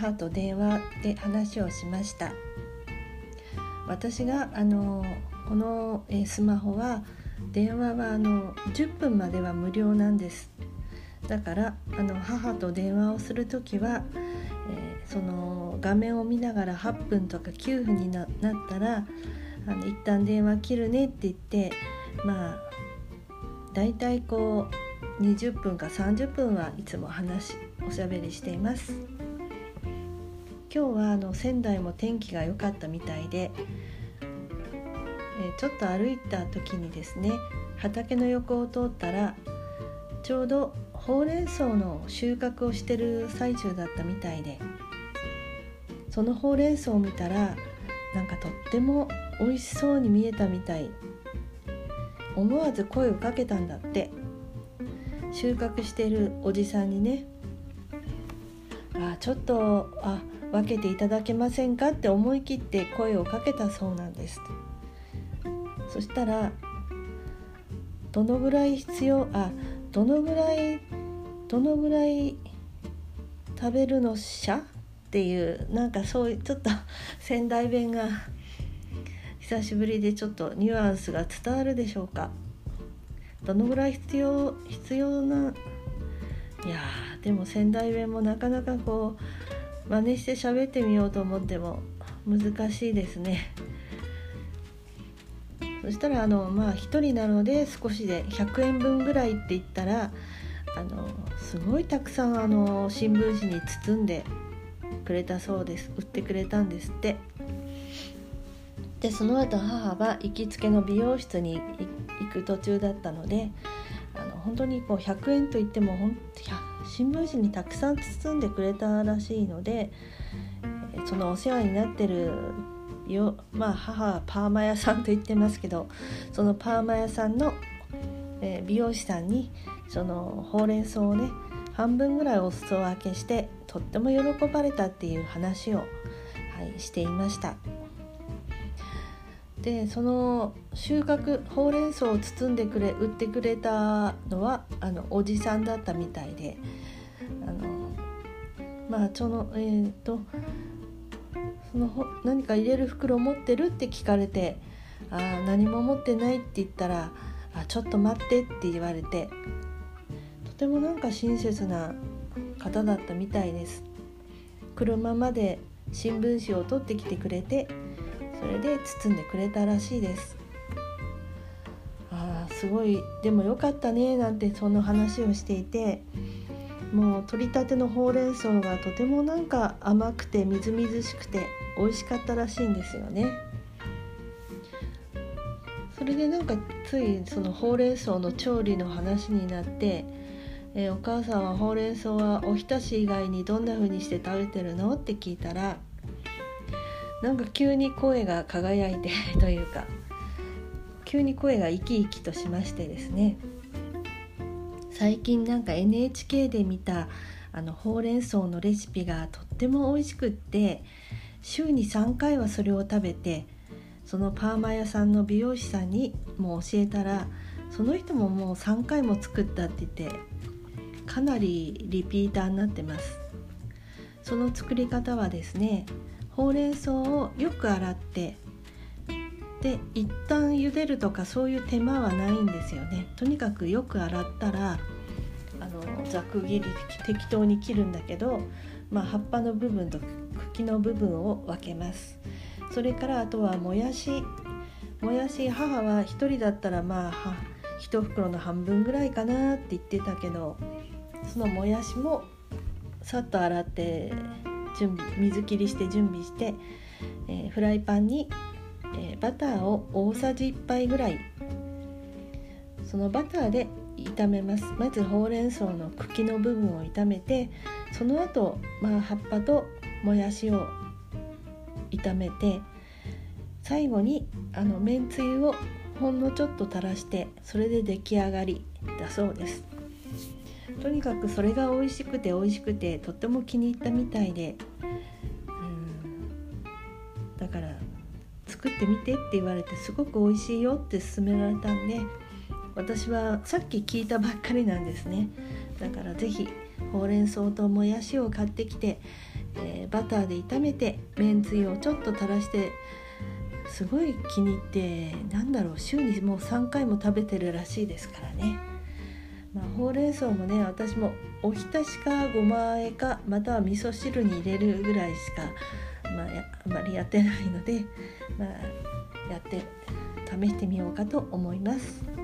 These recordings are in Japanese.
母と電話で話をしました。私があのこのスマホは電話はあの10分までは無料なんです。だからあの母と電話をする時は、えー、その画面を見ながら8分とか9分になったらあの一旦電話切るねって言ってまあ大体こう20分か30分はいつも話おしゃべりしています。今日はあの仙台も天気が良かったみたいで、え、ちょっと歩いた時にですね畑の横を通ったらちょうどほうれん草の収穫をしてる最中だったみたいでそのほうれん草を見たらなんかとっても美味しそうに見えたみたい。思わず声をかけたんだって。収穫してるおじさんにねあちょっとあ分けていただけませんかって思い切って声をかけたそうなんですそしたらどのぐらい必要あどのぐらいどのぐらい食べるのしゃっていうなんかそういうちょっと 仙台弁が久しぶりでちょっとニュアンスが伝わるでしょうか。どのぐらい必要必要ないやでも仙台弁もなかなかこう真似して喋ってみようと思っても難しいですね。そしたらあのまあ1人なので少しで100円分ぐらいって言ったらあのすごいたくさんあの新聞紙に包んでくれたそうです。売ってくれたんですって。でその後母は行きつけの美容室に行く途中だったのであの本当にこう100円といってもほん新聞紙にたくさん包んでくれたらしいのでそのお世話になってるよまあ母はパーマ屋さんと言ってますけどそのパーマ屋さんの、え、美容師さんにそのほうれん草をね半分ぐらいお裾分けしてとっても喜ばれたっていう話を、はい、していました。でその収穫ほうれん草を包んでくれ売ってくれたのはあのおじさんだったみたいでまあそのえっ、とその何か入れる袋持ってるって聞かれて「あ何も持ってない」って言ったら「あちょっと待って」って言われてとてもなんか親切な方だったみたいです。車まで新聞紙を取ってきてくれてそれで包んでくれたらしいです。あすごいでもよかったねなんてその話をしていてもう取りたてのほうれん草がとてもなんか甘くてみずみずしくて美味しかったらしいんですよねそれでなんかついそのほうれん草の調理の話になって「えー、お母さんはほうれん草はおひたし以外にどんな風にして食べてるの?」って聞いたらなんか急に声が輝いてというか急に声が生き生きとしましてですね最近なんか NHK で見たあのほうれん草のレシピがとっても美味しくって週に3回はそれを食べてそのパーマ屋さんの美容師さんにもう教えたらその人ももう3回も作ったって言ってかなりリピーターになってます。その作り方はですねほうれん草をよく洗ってで一旦茹でるとかそういう手間はないんですよね。とにかくよく洗ったらのざく切り適当に切るんだけど、まあ、葉っぱの部分と茎の部分を分けます。それからあとはもやし。もやし母は1人だったらまあ1袋の半分ぐらいかなって言ってたけどそのもやしもさっと洗って準備水切りして準備して、えー、フライパンに、えー、バターを大さじ1杯ぐらい。そのバターで炒めます。まずほうれん草の茎の部分を炒めてその後、まあ葉っぱともやしを炒めて最後にあのめんつゆをほんのちょっと垂らしてそれで出来上がりだそうです。とにかくそれが美味しくて美味しくてとっても気に入ったみたいでうん。だから作ってみてって言われてすごく美味しいよって勧められたんで私はさっき聞いたばっかりなんですねだから是非ほうれん草ともやしを買ってきて、えー、バターで炒めてめんつゆをちょっと垂らしてすごい気に入ってなんだろう週にもう3回も食べてるらしいですからね。まあ、ほうれん草もね私もおひたしかごま和えかまたは味噌汁に入れるぐらいしか、まあ、あまりやってないので、まあ、やって試してみようかと思います。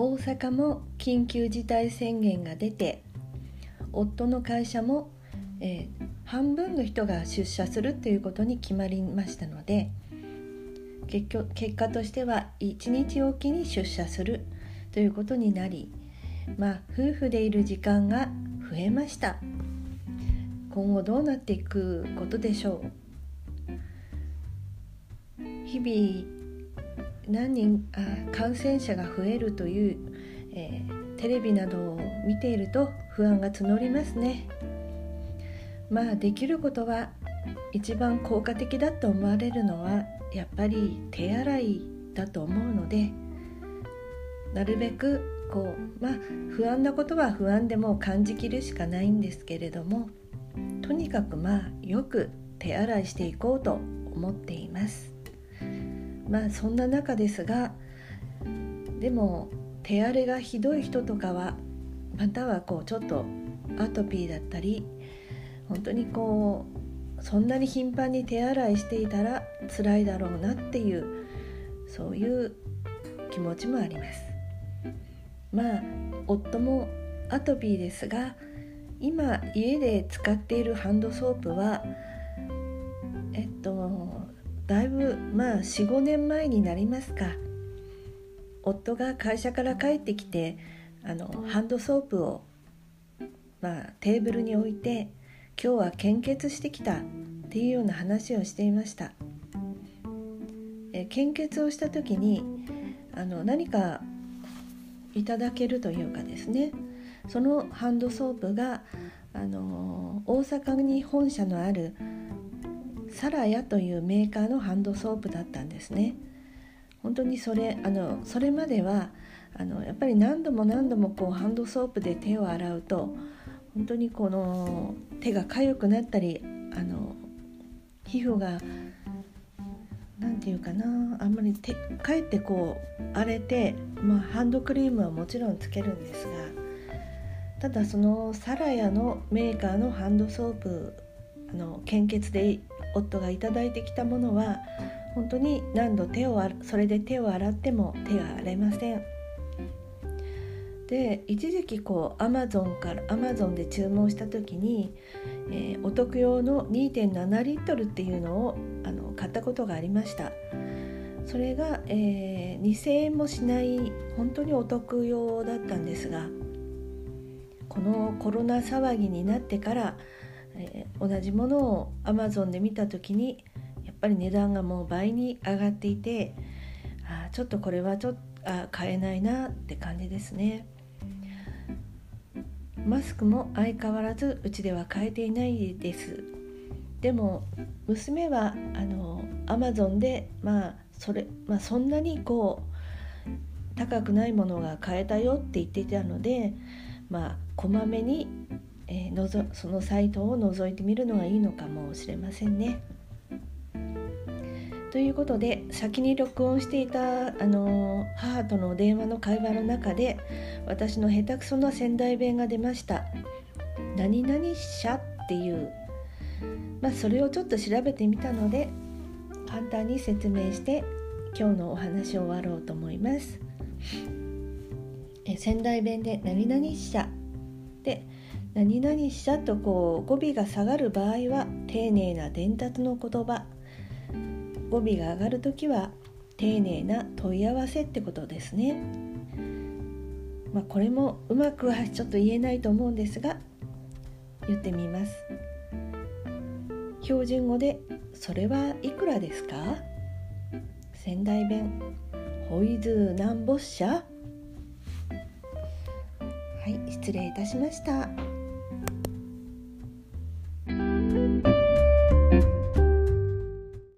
大阪も緊急事態宣言が出て夫の会社も、えー、半分の人が出社するということに決まりましたので結局結果としては1日おきに出社するということになりまあ夫婦でいる時間が増えました。今後どうなっていくことでしょう。日々何人あ感染者が増えるという、えー、テレビなどを見ていると不安が募りますね。まあできることは一番効果的だと思われるのはやっぱり手洗いだと思うのでなるべくこうまあ不安なことは不安でも感じきるしかないんですけれどもとにかくまあよく手洗いしていこうと思っていますまあそんな中ですがでも手荒れがひどい人とかはまたはこうちょっとアトピーだったり本当にこうそんなに頻繁に手洗いしていたら辛いだろうなっていうそういう気持ちもあります。まあ夫もアトピーですが今家で使っているハンドソープはだいぶまあ45年前になりますか。夫が会社から帰ってきてあのハンドソープを、まあ、テーブルに置いて今日は献血してきたっていうような話をしていました。え献血をした時にあの何かいただけるというかですね。そのハンドソープがあの大阪に本社のあるサラヤというメーカーのハンドソープだったんですね。本当にそれあのそれまではあのやっぱり何度も何度もこうハンドソープで手を洗うと本当にこの手が痒くなったりあの皮膚が何て言うかなあんまり手かえってこう荒れて、まあ、ハンドクリームはもちろんつけるんですがただそのサラヤのメーカーのハンドソープあの献血で夫が頂いてきたものは本当に何度手をそれで手を洗っても手が荒れません。で一時期こうアマゾンからアマゾンで注文した時に、えー、お得用の2.7リットルっていうのをあの買ったことがありましたそれが、えー、2000円もしない本当にお得用だったんですがこのコロナ騒ぎになってから、えー、同じものをアマゾンで見た時にやっぱり値段がもう倍に上がっていてあちょっとこれはちょっとあ買えないなって感じですね。マスクも相変わらずうちでは変えていないですでも娘はあのアマゾンでまあそれ、まあ、そんなにこう高くないものが買えたよって言っていたのでまあこまめに、えー、のぞそのサイトを覗いてみるのがいいのかもしれませんね。ということで先に録音していたあの母との電話の会話の中で私の下手くそな仙台弁が出ました「何々社」っていう。まあそれをちょっと調べてみたので簡単に説明して今日のお話を終わろうと思います。え仙台弁で「何々社」で「何々社」とこう語尾が下がる場合は丁寧な伝達の言葉語尾が上がる時は丁寧な問い合わせってことですね。まあ、これもうまくはちょっと言えないと思うんですが言ってみます。標準語で「それはいくらですか?」仙台弁「ホイズーナンボッシャ」はい失礼いたしました。